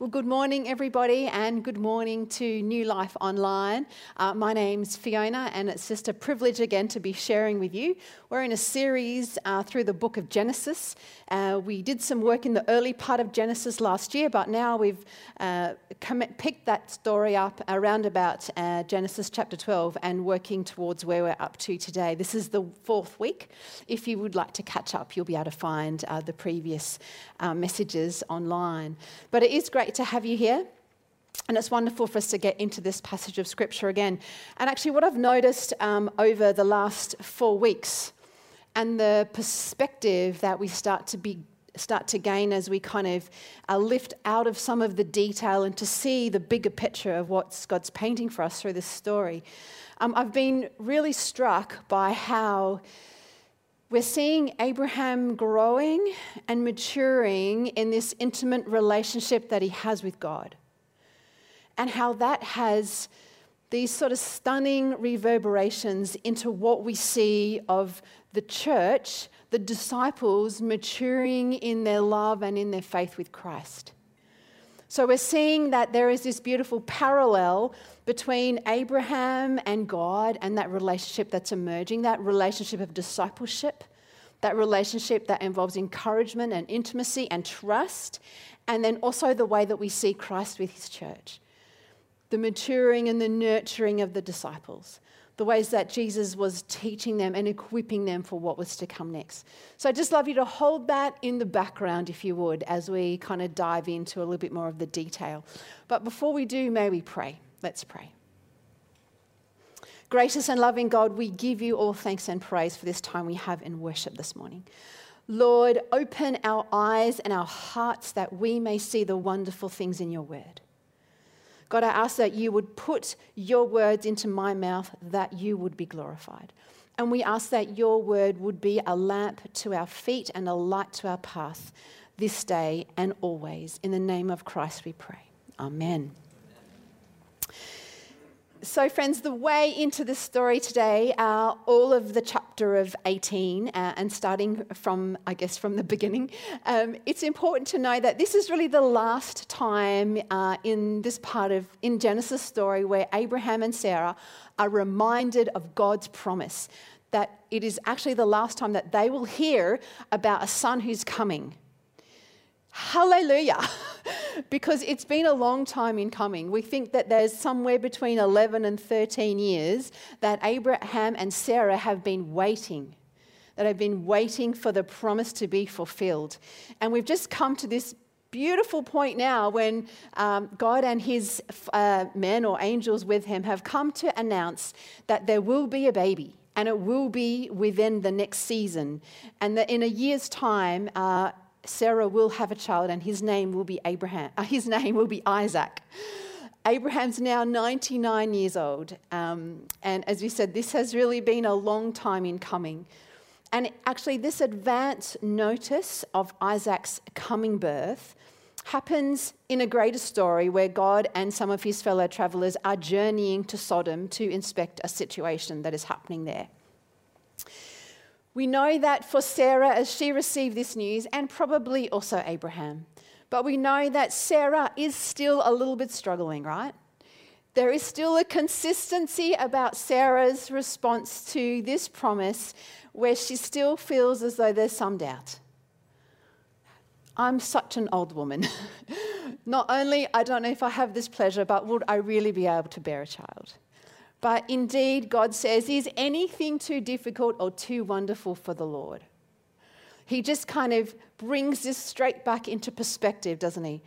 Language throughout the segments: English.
Well, good morning, everybody, and good morning to New Life Online. Uh, my name's Fiona, and it's just a privilege again to be sharing with you. We're in a series uh, through the book of Genesis. Uh, we did some work in the early part of Genesis last year, but now we've uh, picked that story up around about uh, Genesis chapter 12 and working towards where we're up to today. This is the fourth week. If you would like to catch up, you'll be able to find uh, the previous messages online. But it is great great to have you here. And it's wonderful for us to get into this passage of scripture again. And actually, what I've noticed um, over the last four weeks and the perspective that we start to be start to gain as we kind of uh, lift out of some of the detail and to see the bigger picture of what God's painting for us through this story. Um, I've been really struck by how we're seeing Abraham growing and maturing in this intimate relationship that he has with God. And how that has these sort of stunning reverberations into what we see of the church, the disciples maturing in their love and in their faith with Christ. So we're seeing that there is this beautiful parallel between Abraham and God and that relationship that's emerging, that relationship of discipleship, that relationship that involves encouragement and intimacy and trust, and then also the way that we see Christ with his church. The maturing and the nurturing of the disciples the ways that Jesus was teaching them and equipping them for what was to come next. So I'd just love you to hold that in the background, if you would, as we kind of dive into a little bit more of the detail. But before we do, may we pray. Let's pray. Gracious and loving God, we give you all thanks and praise for this time we have in worship this morning. Lord, open our eyes and our hearts that we may see the wonderful things in your word. God, I ask that you would put your words into my mouth that you would be glorified. And we ask that your word would be a lamp to our feet and a light to our path this day and always. In the name of Christ we pray. Amen. So, friends, the way into the story today are all of the chapter of 18, uh, and starting from, I guess, from the beginning. Um, it's important to know that this is really the last time uh, in this part of in Genesis story where Abraham and Sarah are reminded of God's promise that it is actually the last time that they will hear about a son who's coming. Hallelujah. because it's been a long time in coming. We think that there's somewhere between 11 and 13 years that Abraham and Sarah have been waiting, that have been waiting for the promise to be fulfilled. And we've just come to this beautiful point now when um, God and his uh, men or angels with him have come to announce that there will be a baby and it will be within the next season. And that in a year's time, uh, Sarah will have a child and his name will be Abraham. Uh, his name will be Isaac. Abraham's now 99 years old. Um, and as we said, this has really been a long time in coming. And actually, this advance notice of Isaac's coming birth happens in a greater story where God and some of his fellow travelers are journeying to Sodom to inspect a situation that is happening there. We know that for Sarah, as she received this news, and probably also Abraham, but we know that Sarah is still a little bit struggling, right? There is still a consistency about Sarah's response to this promise where she still feels as though there's some doubt. I'm such an old woman. Not only I don't know if I have this pleasure, but would I really be able to bear a child? But indeed, God says, is anything too difficult or too wonderful for the Lord? He just kind of brings this straight back into perspective, doesn't he?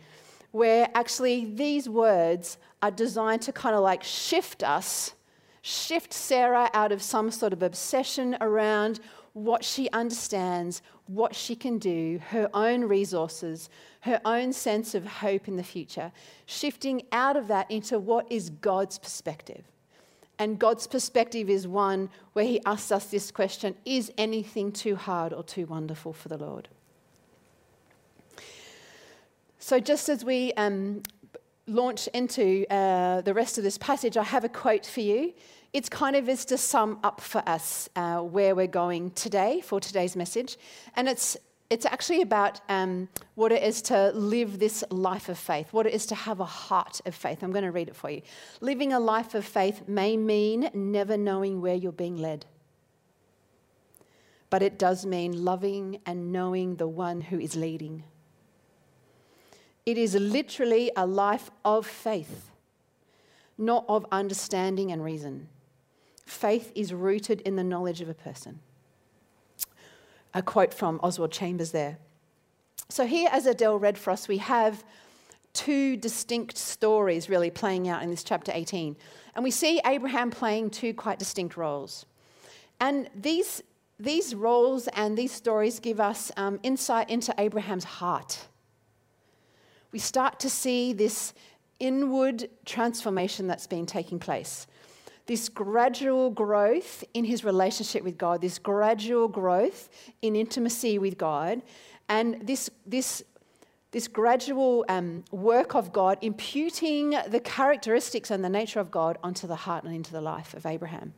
Where actually these words are designed to kind of like shift us, shift Sarah out of some sort of obsession around what she understands, what she can do, her own resources, her own sense of hope in the future, shifting out of that into what is God's perspective. And God's perspective is one where He asks us this question Is anything too hard or too wonderful for the Lord? So, just as we um, launch into uh, the rest of this passage, I have a quote for you. It's kind of is to sum up for us uh, where we're going today for today's message. And it's it's actually about um, what it is to live this life of faith, what it is to have a heart of faith. I'm going to read it for you. Living a life of faith may mean never knowing where you're being led, but it does mean loving and knowing the one who is leading. It is literally a life of faith, not of understanding and reason. Faith is rooted in the knowledge of a person a quote from Oswald Chambers there. So, here, as Adele read for us, we have two distinct stories really playing out in this chapter 18. And we see Abraham playing two quite distinct roles. And these, these roles and these stories give us um, insight into Abraham's heart. We start to see this inward transformation that's been taking place this gradual growth in his relationship with God, this gradual growth in intimacy with God, and this, this, this gradual um, work of God imputing the characteristics and the nature of God onto the heart and into the life of Abraham.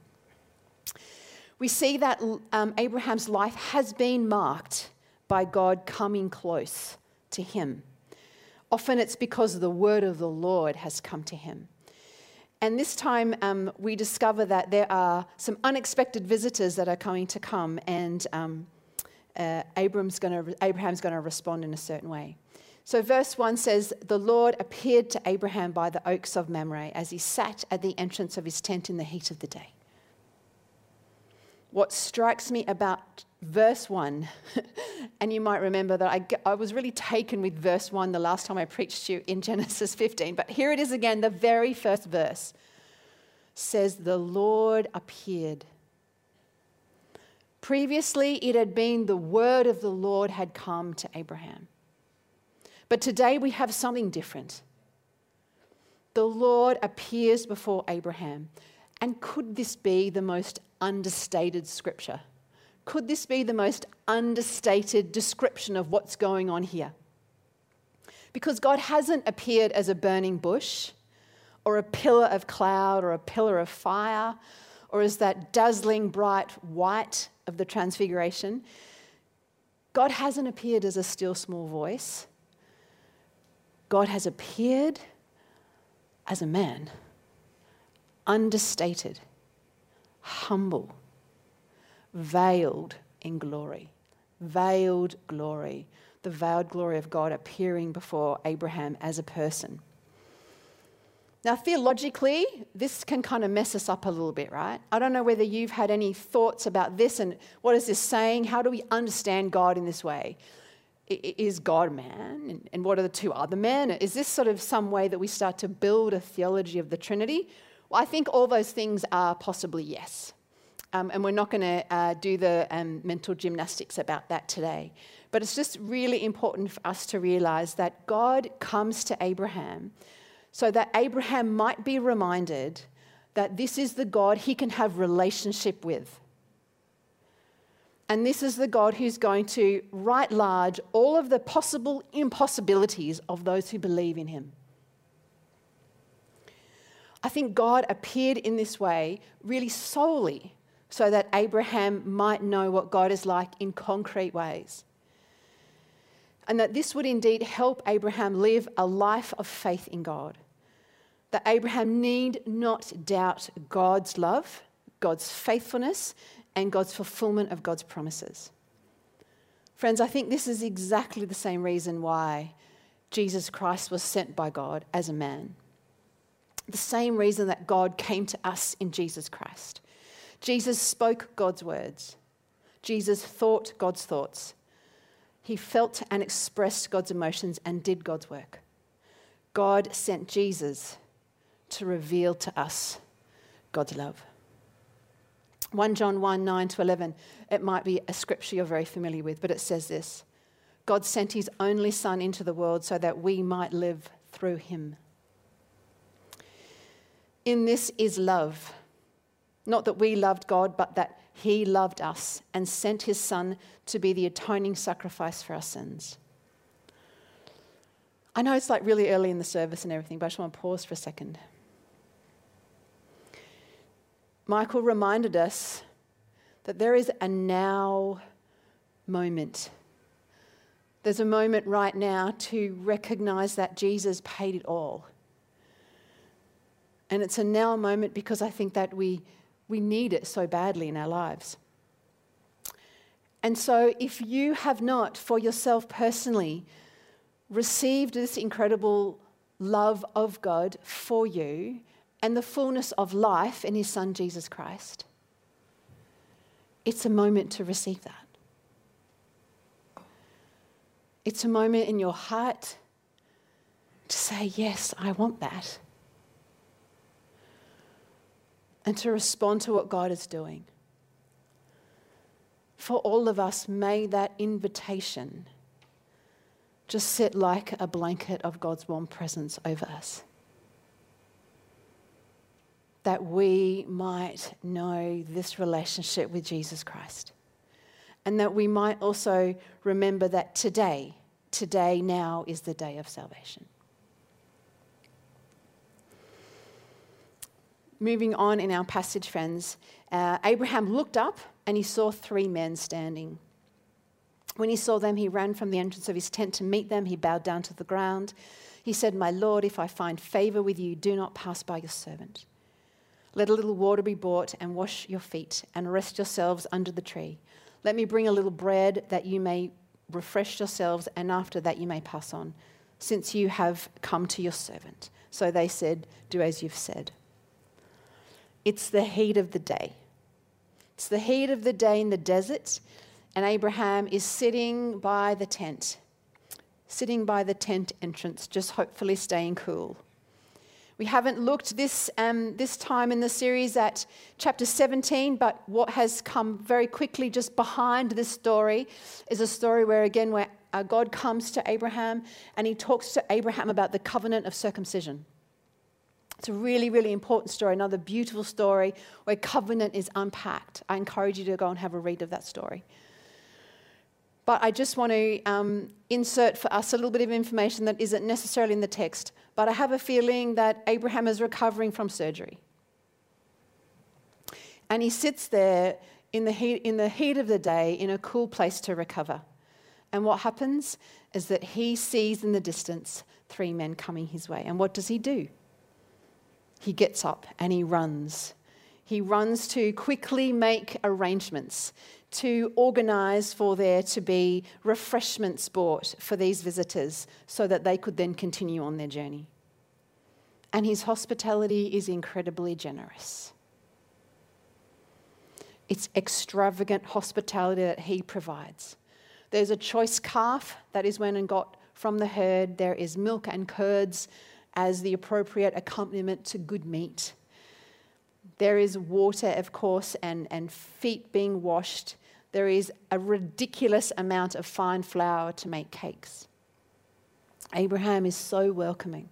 We see that um, Abraham's life has been marked by God coming close to him. Often it's because the word of the Lord has come to him. And this time um, we discover that there are some unexpected visitors that are coming to come, and um, uh, Abraham's going to respond in a certain way. So, verse 1 says, The Lord appeared to Abraham by the oaks of Mamre as he sat at the entrance of his tent in the heat of the day. What strikes me about verse 1, and you might remember that I, I was really taken with verse 1 the last time I preached to you in Genesis 15, but here it is again, the very first verse says, The Lord appeared. Previously, it had been the word of the Lord had come to Abraham. But today we have something different. The Lord appears before Abraham. And could this be the most understated scripture? Could this be the most understated description of what's going on here? Because God hasn't appeared as a burning bush or a pillar of cloud or a pillar of fire or as that dazzling bright white of the transfiguration. God hasn't appeared as a still small voice. God has appeared as a man, understated, humble veiled in glory. Veiled glory. The veiled glory of God appearing before Abraham as a person. Now, theologically, this can kind of mess us up a little bit, right? I don't know whether you've had any thoughts about this and what is this saying? How do we understand God in this way? Is God man? And what are the two other men? Is this sort of some way that we start to build a theology of the Trinity? Well, I think all those things are possibly yes. Um, and we're not going to uh, do the um, mental gymnastics about that today. But it's just really important for us to realize that God comes to Abraham so that Abraham might be reminded that this is the God he can have relationship with. And this is the God who's going to write large all of the possible impossibilities of those who believe in him. I think God appeared in this way really solely so that Abraham might know what God is like in concrete ways. And that this would indeed help Abraham live a life of faith in God. That Abraham need not doubt God's love, God's faithfulness, and God's fulfillment of God's promises. Friends, I think this is exactly the same reason why Jesus Christ was sent by God as a man. The same reason that God came to us in Jesus Christ. Jesus spoke God's words. Jesus thought God's thoughts. He felt and expressed God's emotions and did God's work. God sent Jesus to reveal to us God's love. 1 John 1 9 to 11, it might be a scripture you're very familiar with, but it says this God sent his only Son into the world so that we might live through him. In this is love not that we loved God, but that He loved us and sent His Son to be the atoning sacrifice for our sins. I know it's like really early in the service and everything, but I just want to pause for a second. Michael reminded us that there is a now moment There's a moment right now to recognize that Jesus paid it all. And it's a now moment because I think that we, we need it so badly in our lives. And so, if you have not, for yourself personally, received this incredible love of God for you and the fullness of life in His Son Jesus Christ, it's a moment to receive that. It's a moment in your heart to say, Yes, I want that. And to respond to what God is doing. For all of us, may that invitation just sit like a blanket of God's warm presence over us. That we might know this relationship with Jesus Christ. And that we might also remember that today, today, now is the day of salvation. Moving on in our passage, friends, uh, Abraham looked up and he saw three men standing. When he saw them, he ran from the entrance of his tent to meet them. He bowed down to the ground. He said, My Lord, if I find favor with you, do not pass by your servant. Let a little water be brought and wash your feet and rest yourselves under the tree. Let me bring a little bread that you may refresh yourselves, and after that you may pass on, since you have come to your servant. So they said, Do as you've said. It's the heat of the day. It's the heat of the day in the desert and Abraham is sitting by the tent, sitting by the tent entrance, just hopefully staying cool. We haven't looked this, um, this time in the series at chapter 17, but what has come very quickly just behind this story is a story where, again, where uh, God comes to Abraham and he talks to Abraham about the covenant of circumcision. It's a really, really important story, another beautiful story where covenant is unpacked. I encourage you to go and have a read of that story. But I just want to um, insert for us a little bit of information that isn't necessarily in the text. But I have a feeling that Abraham is recovering from surgery. And he sits there in the heat, in the heat of the day in a cool place to recover. And what happens is that he sees in the distance three men coming his way. And what does he do? He gets up and he runs. He runs to quickly make arrangements to organise for there to be refreshments bought for these visitors so that they could then continue on their journey. And his hospitality is incredibly generous. It's extravagant hospitality that he provides. There's a choice calf that is went and got from the herd. There is milk and curds as the appropriate accompaniment to good meat. There is water, of course, and, and feet being washed there is a ridiculous amount of fine flour to make cakes. Abraham is so welcoming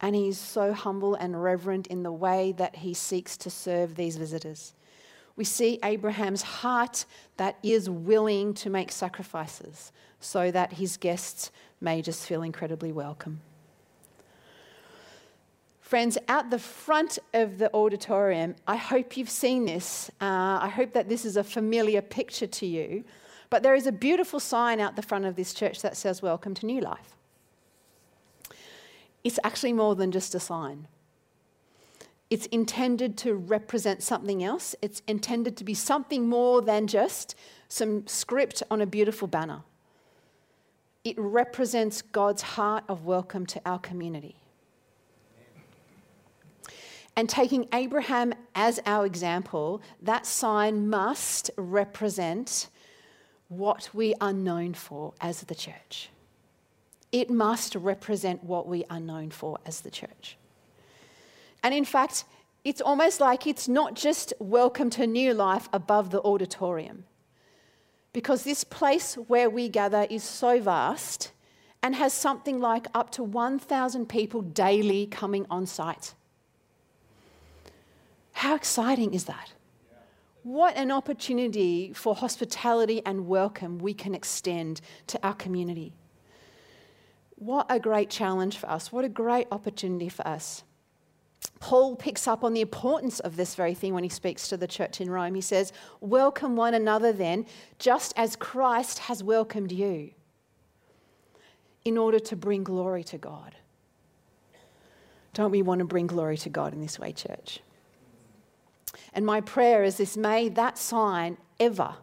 and he is so humble and reverent in the way that he seeks to serve these visitors. We see Abraham's heart that is willing to make sacrifices so that his guests may just feel incredibly welcome. Friends, out the front of the auditorium, I hope you've seen this. Uh, I hope that this is a familiar picture to you. But there is a beautiful sign out the front of this church that says, Welcome to New Life. It's actually more than just a sign. It's intended to represent something else. It's intended to be something more than just some script on a beautiful banner. It represents God's heart of welcome to our community. And taking Abraham as our example, that sign must represent what we are known for as the church. It must represent what we are known for as the church. And in fact, it's almost like it's not just welcome to new life above the auditorium. Because this place where we gather is so vast and has something like up to 1,000 people daily coming on site. How exciting is that? What an opportunity for hospitality and welcome we can extend to our community. What a great challenge for us. What a great opportunity for us. Paul picks up on the importance of this very thing when he speaks to the church in Rome. He says, Welcome one another then, just as Christ has welcomed you. in order to bring glory to God. Don't we want to bring glory to God in this way, church? And my prayer is this may that sign ever,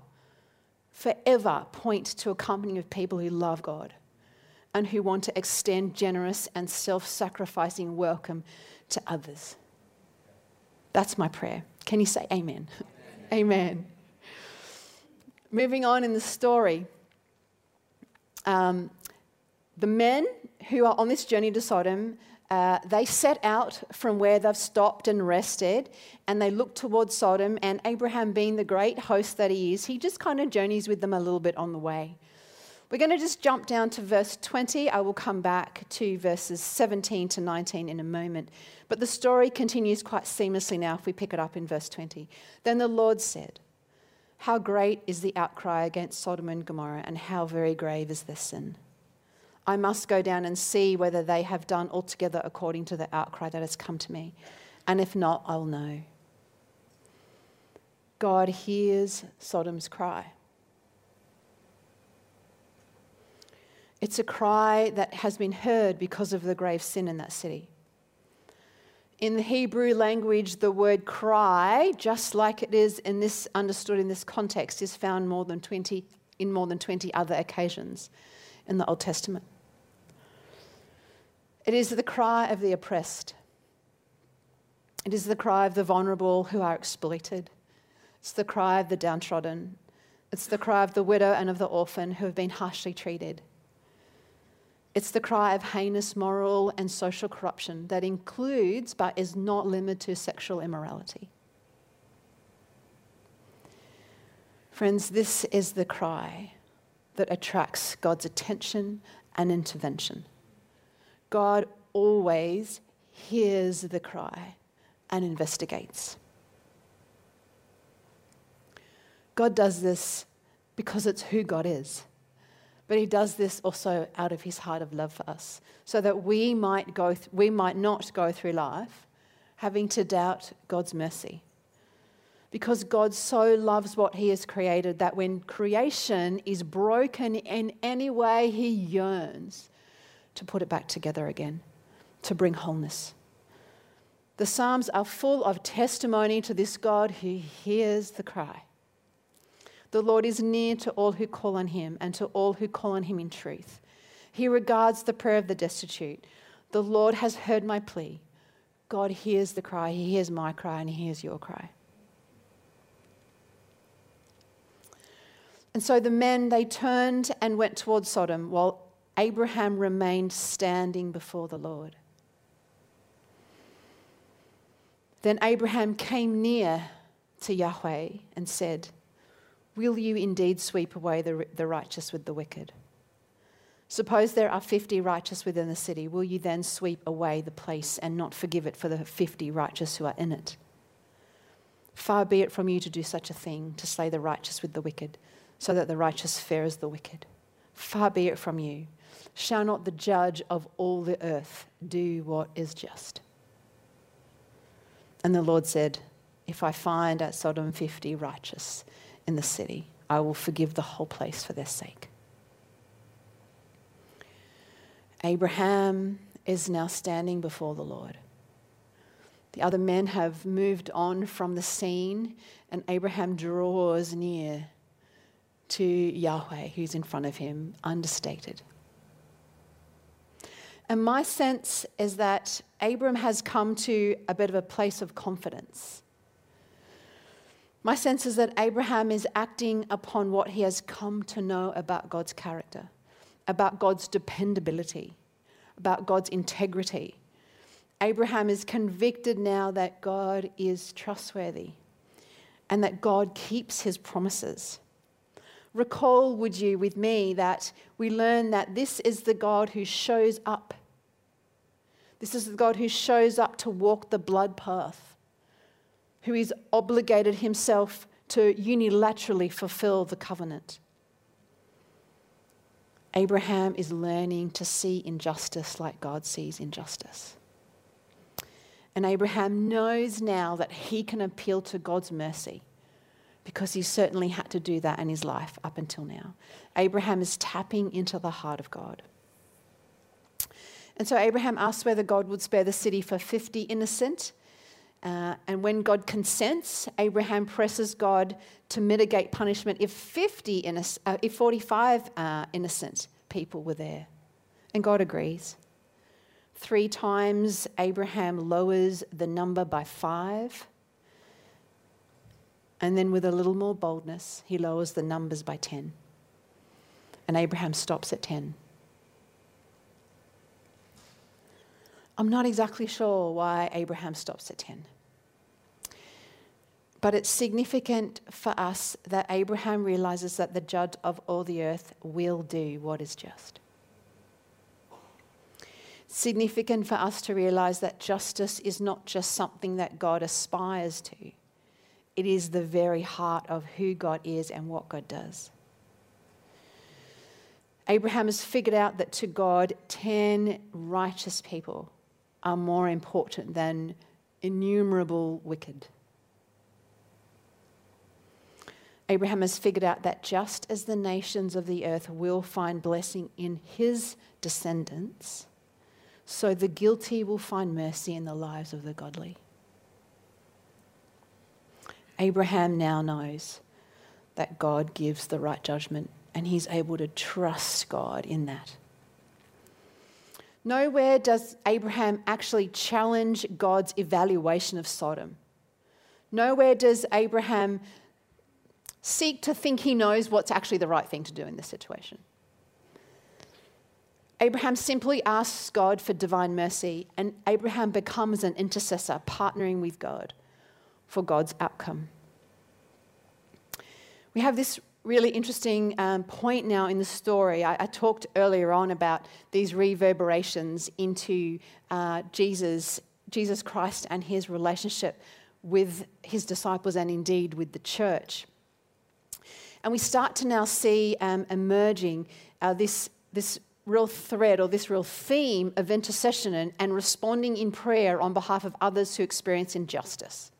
forever point to a company of people who love God and who want to extend generous and self sacrificing welcome to others. That's my prayer. Can you say amen? amen. Moving on in the story, um, the men who are on this journey to Sodom, uh, they set out from where they've stopped and rested, and they look towards Sodom. And Abraham, being the great host that he is, he just kind of journeys with them a little bit on the way. We're going to just jump down to verse 20. I will come back to verses 17 to 19 in a moment. But the story continues quite seamlessly now if we pick it up in verse 20. Then the Lord said, How great is the outcry against Sodom and Gomorrah, and how very grave is their sin. I must go down and see whether they have done altogether according to the outcry that has come to me. And if not, I'll know. God hears Sodom's cry. It's a cry that has been heard because of the grave sin in that city. In the Hebrew language, the word cry, just like it is in this understood in this context, is found more than 20 in more than 20 other occasions in the Old Testament. It is the cry of the oppressed. It is the cry of the vulnerable who are exploited. It's the cry of the downtrodden. It's the cry of the widow and of the orphan who have been harshly treated. It's the cry of heinous moral and social corruption that includes but is not limited to sexual immorality. Friends, this is the cry that attracts God's attention and intervention. God always hears the cry and investigates. God does this because it's who God is. But he does this also out of his heart of love for us, so that we might, go th- we might not go through life having to doubt God's mercy. Because God so loves what he has created that when creation is broken in any way, he yearns to put it back together again, to bring wholeness. The Psalms are full of testimony to this God who hears the cry. The Lord is near to all who call on him and to all who call on him in truth. He regards the prayer of the destitute. The Lord has heard my plea. God hears the cry. He hears my cry and he hears your cry. And so the men, they turned and went towards Sodom while Abraham remained standing before the Lord. Then Abraham came near to Yahweh and said, Will you indeed sweep away the, the righteous with the wicked? Suppose there are 50 righteous within the city. Will you then sweep away the place and not forgive it for the 50 righteous who are in it? Far be it from you to do such a thing, to slay the righteous with the wicked, so that the righteous fare as the wicked. Far be it from you. Shall not the judge of all the earth do what is just? And the Lord said, If I find at Sodom 50 righteous, in the city. I will forgive the whole place for their sake. Abraham is now standing before the Lord. The other men have moved on from the scene, and Abraham draws near to Yahweh, who's in front of him, understated. And my sense is that Abram has come to a bit of a place of confidence. My sense is that Abraham is acting upon what he has come to know about God's character, about God's dependability, about God's integrity. Abraham is convicted now that God is trustworthy and that God keeps his promises. Recall, would you, with me, that we learn that this is the God who shows up. This is the God who shows up to walk the blood path who is obligated himself to unilaterally fulfill the covenant. Abraham is learning to see injustice like God sees injustice. And Abraham knows now that he can appeal to God's mercy because he certainly had to do that in his life up until now. Abraham is tapping into the heart of God. And so Abraham asks whether God would spare the city for 50 innocent. Uh, and when God consents, Abraham presses God to mitigate punishment if 50 inno- uh, if 45 uh, innocent people were there. And God agrees. Three times Abraham lowers the number by five. And then, with a little more boldness, he lowers the numbers by 10. And Abraham stops at 10. I'm not exactly sure why Abraham stops at 10. But it's significant for us that Abraham realizes that the judge of all the earth will do what is just. Significant for us to realize that justice is not just something that God aspires to, it is the very heart of who God is and what God does. Abraham has figured out that to God, 10 righteous people are more important than innumerable wicked. Abraham has figured out that just as the nations of the earth will find blessing in his descendants, so the guilty will find mercy in the lives of the godly. Abraham now knows that God gives the right judgment, and he's able to trust God in that. Nowhere does Abraham actually challenge God's evaluation of Sodom. Nowhere does Abraham seek to think he knows what's actually the right thing to do in this situation. Abraham simply asks God for divine mercy, and Abraham becomes an intercessor, partnering with God for God's outcome. We have this really interesting um, point now in the story. I, I, talked earlier on about these reverberations into uh, Jesus, Jesus Christ and his relationship with his disciples and indeed with the church. And we start to now see um, emerging uh, this, this real thread or this real theme of intercession and, and responding in prayer on behalf of others who experience injustice.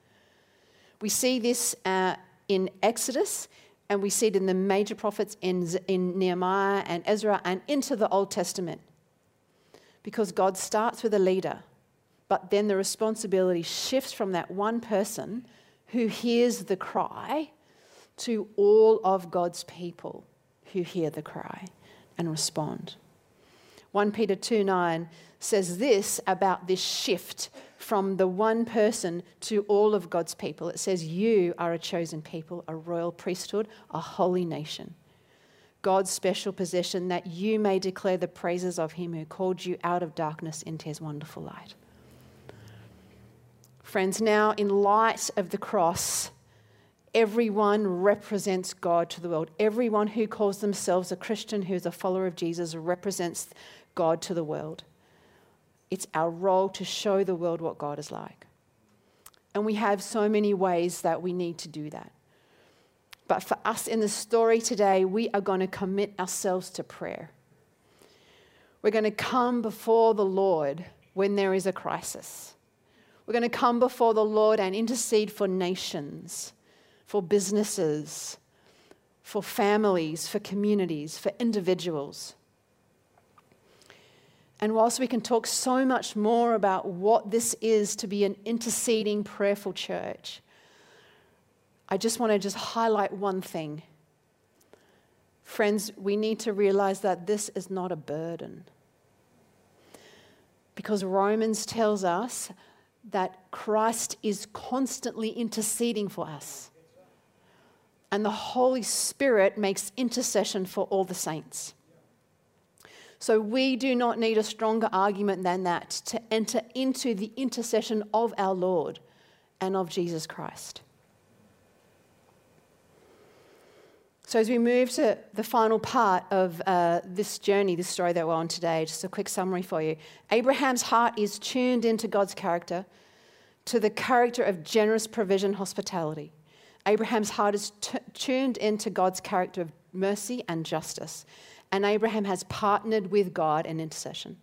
We see this uh, in Exodus and we see it in the major prophets in, in Nehemiah and Ezra and into the Old Testament. Because God starts with a leader, but then the responsibility shifts from that one person who hears the cry to all of God's people who hear the cry and respond. 1 Peter 2 9 says this about this shift from the one person to all of God's people. It says, You are a chosen people, a royal priesthood, a holy nation. God's special possession, that you may declare the praises of him who called you out of darkness into his wonderful light. Friends, now in light of the cross, everyone represents God to the world. Everyone who calls themselves a Christian, who's a follower of Jesus, represents God to the world. It's our role to show the world what God is like. And we have so many ways that we need to do that. But for us in the story today, we are going to commit ourselves to prayer. We're going to come before the Lord when there is a crisis. We're going to come before the Lord and intercede for nations, for businesses, for families, for communities, for individuals. And whilst we can talk so much more about what this is to be an interceding, prayerful church, I just want to just highlight one thing. Friends, we need to realize that this is not a burden. Because Romans tells us that Christ is constantly interceding for us. And the Holy Spirit makes intercession for all the saints. So we do not need a stronger argument than that to enter into the intercession of our Lord and of Jesus Christ. So, as we move to the final part of uh, this journey, this story that we're on today, just a quick summary for you. Abraham's heart is tuned into God's character, to the character of generous provision, hospitality. Abraham's heart is t- tuned into God's character of mercy and justice and Abraham has partnered with God in intercession.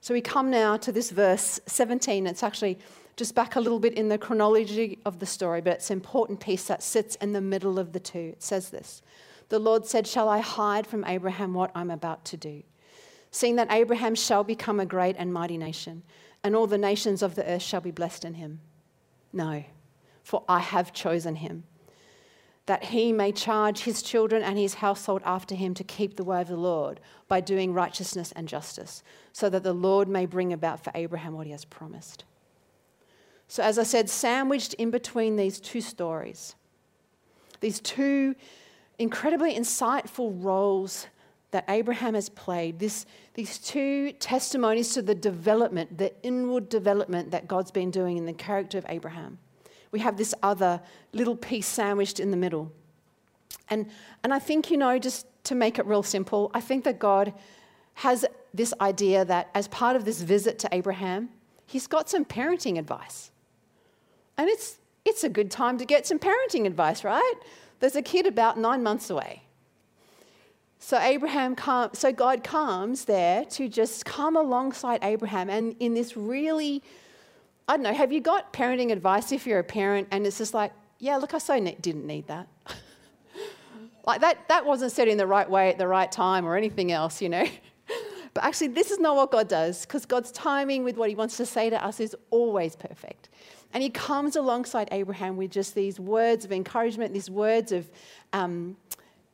So we come now to this verse 17. It's actually just back a little bit in the chronology of the story, but it's an important piece that sits in the middle of the two. It says this The Lord said, Shall I hide from Abraham what I'm about to do? seeing that Abraham shall become a great and mighty nation, and all the nations of the earth shall be blessed in him. No, for I have chosen him, that he may charge his children and his household after him to keep the way of the Lord by doing righteousness and justice, so that the Lord may bring about for Abraham what he has promised. So, as I said, sandwiched in between these two stories, these two incredibly insightful roles that Abraham has played, this, these two testimonies to the development, the inward development that God's been doing in the character of Abraham. We have this other little piece sandwiched in the middle. And, and I think, you know, just to make it real simple, I think that God has this idea that as part of this visit to Abraham, he's got some parenting advice. And it's, it's a good time to get some parenting advice, right? There's a kid about nine months away. So Abraham so God comes there to just come alongside Abraham and in this really I don't know, have you got parenting advice if you're a parent and it's just like, yeah, look, I so ne- didn't need that. like that that wasn't said in the right way at the right time or anything else, you know. but actually this is not what God does because God's timing with what he wants to say to us is always perfect. And he comes alongside Abraham with just these words of encouragement, these words of um,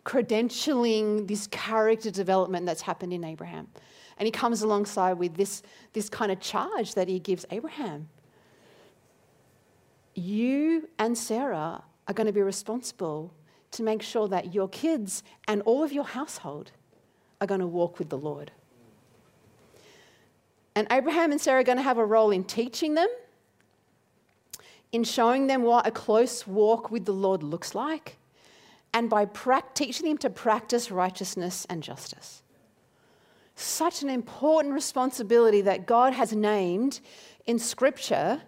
credentialing this character development that's happened in Abraham. And he comes alongside with this, this kind of charge that he gives Abraham. You and Sarah are going to be responsible to make sure that your kids and all of your household are going to walk with the Lord. And Abraham and Sarah are going to have a role in teaching them, in showing them what a close walk with the Lord looks like, and by teaching them to practice righteousness and justice. Such an important responsibility that God has named in Scripture,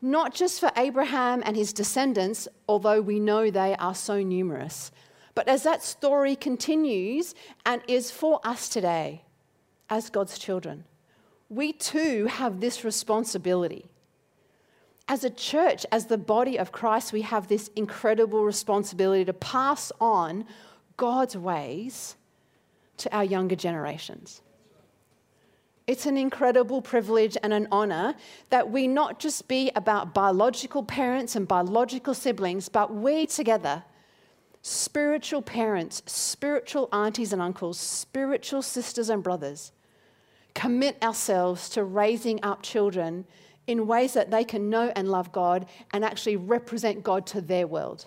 not just for Abraham and his descendants, although we know they are so numerous, but as that story continues and is for us today as God's children. We too have this responsibility as a church, as the body of Christ, we have this incredible responsibility to pass on God's ways to our younger generations. It's an incredible privilege and an honor that we not just be about biological parents and biological siblings, but we together, spiritual parents, spiritual aunties and uncles, spiritual sisters and brothers, commit ourselves to raising up children in ways that they can know and love God and actually represent God to their world.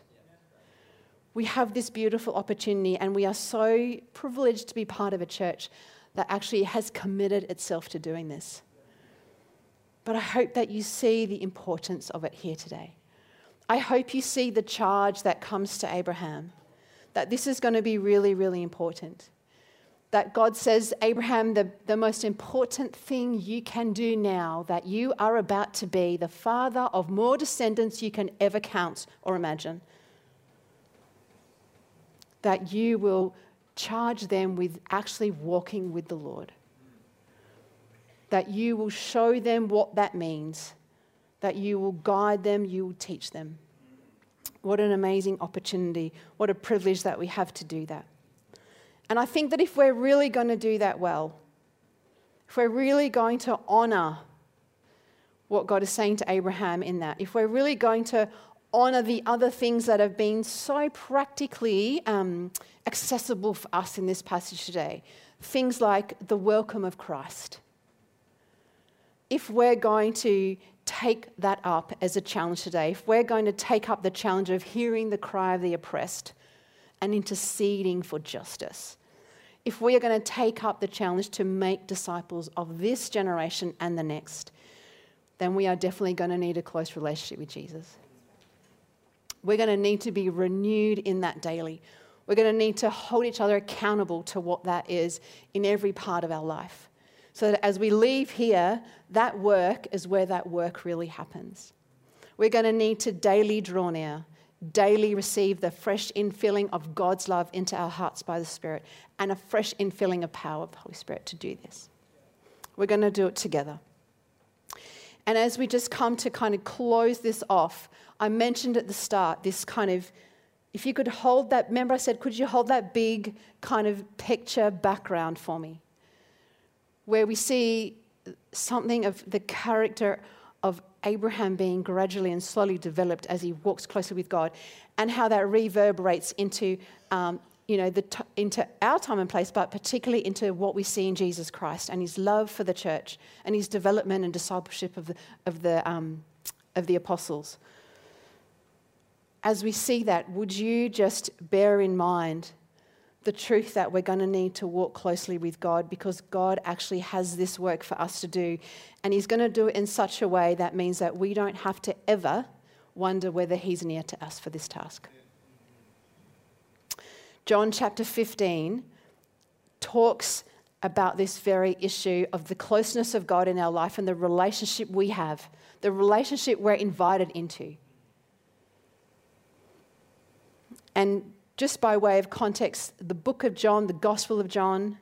We have this beautiful opportunity, and we are so privileged to be part of a church that actually has committed itself to doing this. But I hope that you see the importance of it here today. I hope you see the charge that comes to Abraham, that this is going to be really, really important that God says, Abraham, the, the most important thing you can do now, that you are about to be the father of more descendants you can ever count or imagine, that you will charge them with actually walking with the Lord. That you will show them what that means, that you will guide them, you will teach them. What an amazing opportunity, what a privilege that we have to do that. And I think that if we're really going to do that well, if we're really going to honor what God is saying to Abraham in that, if we're really going to honor the other things that have been so practically um, accessible for us in this passage today, things like the welcome of Christ. If we're going to take that up as a challenge today, if we're going to take up the challenge of hearing the cry of the oppressed and interceding for justice, if we are going to take up the challenge to make disciples of this generation and the next, then we are definitely going to need a close relationship with Jesus. We're going to need to be renewed in that daily. We're going to need to hold each other accountable to what that is in every part of our life. So that as we leave here, that work is where that work really happens. We're going to need to daily draw near daily receive the fresh infilling of God's love into our hearts by the Spirit and a fresh infilling of power of the Holy Spirit to do this. We're going to do it together. And as we just come to kind of close this off, I mentioned at the start this kind of, if you could hold that, remember I said, could you hold that big kind of picture background for me? where we see something of the character of Abraham being gradually and slowly developed as he walks closer with God, and how that reverberates into, um, you know, the into our time and place, but particularly into what we see in Jesus Christ and his love for the church and his development and discipleship of the, of the, um, of the apostles. As we see that, would you just bear in mind the truth that we're going to need to walk closely with God because God actually has this work for us to do. And He's going to do it in such a way that means that we don't have to ever wonder whether He's near to us for this task. John chapter 15 talks about this very issue of the closeness of God in our life and the relationship we have, the relationship we're invited into. And just by way of context, the book of John, the Gospel of John,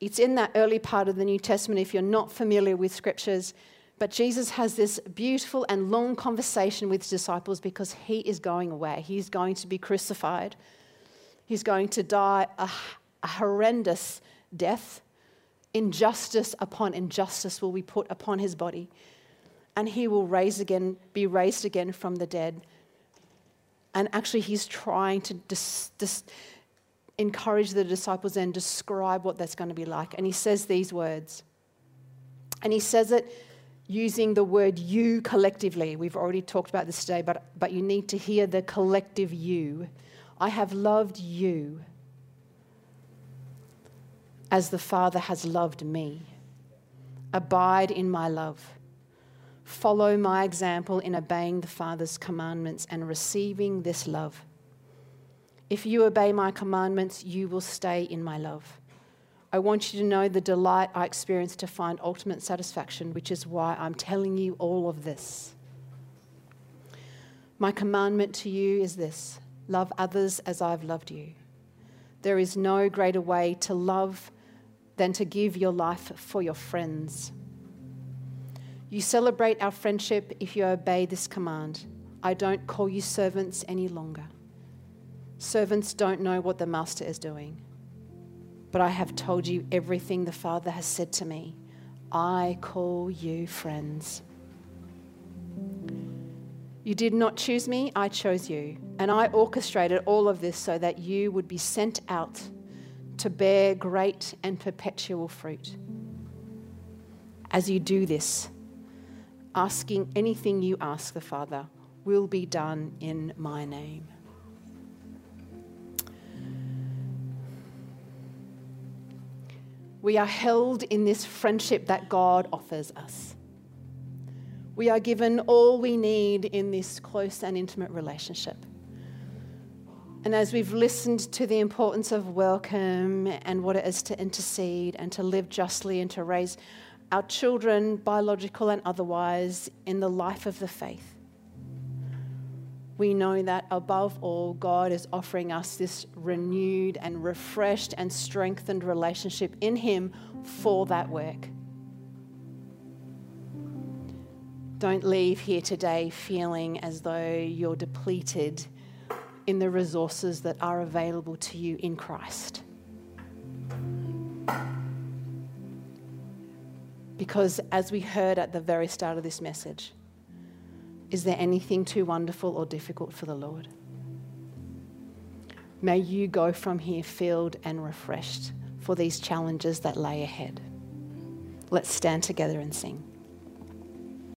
it's in that early part of the New Testament if you're not familiar with scriptures. But Jesus has this beautiful and long conversation with his disciples because he is going away. He's going to be crucified. He's going to die a, a horrendous death. Injustice upon injustice will be put upon his body. And he will raise again, be raised again from the dead. And actually, he's trying to dis- dis- encourage the disciples and describe what that's going to be like. And he says these words. And he says it using the word you collectively. We've already talked about this today, but, but you need to hear the collective you. I have loved you as the Father has loved me. Abide in my love. Follow my example in obeying the Father's commandments and receiving this love. If you obey my commandments, you will stay in my love. I want you to know the delight I experience to find ultimate satisfaction, which is why I'm telling you all of this. My commandment to you is this love others as I've loved you. There is no greater way to love than to give your life for your friends. You celebrate our friendship if you obey this command. I don't call you servants any longer. Servants don't know what the master is doing. But I have told you everything the Father has said to me. I call you friends. You did not choose me, I chose you. And I orchestrated all of this so that you would be sent out to bear great and perpetual fruit. As you do this, asking anything you ask the Father will be done in my name. We are held in this friendship that God offers us. We are given all we need in this close and intimate relationship. And as we've listened to the importance of welcome and what it is to intercede and to live justly and to raise our children, biological and otherwise, in the life of the faith. We know that above all, God is offering us this renewed and refreshed and strengthened relationship in Him for that work. Don't leave here today feeling as though you're depleted in the resources that are available to you in Christ. Because as we heard at the very start of this message, is there anything too wonderful or difficult for the Lord? May you go from here filled and refreshed for these challenges that lay ahead. Let's stand together and sing.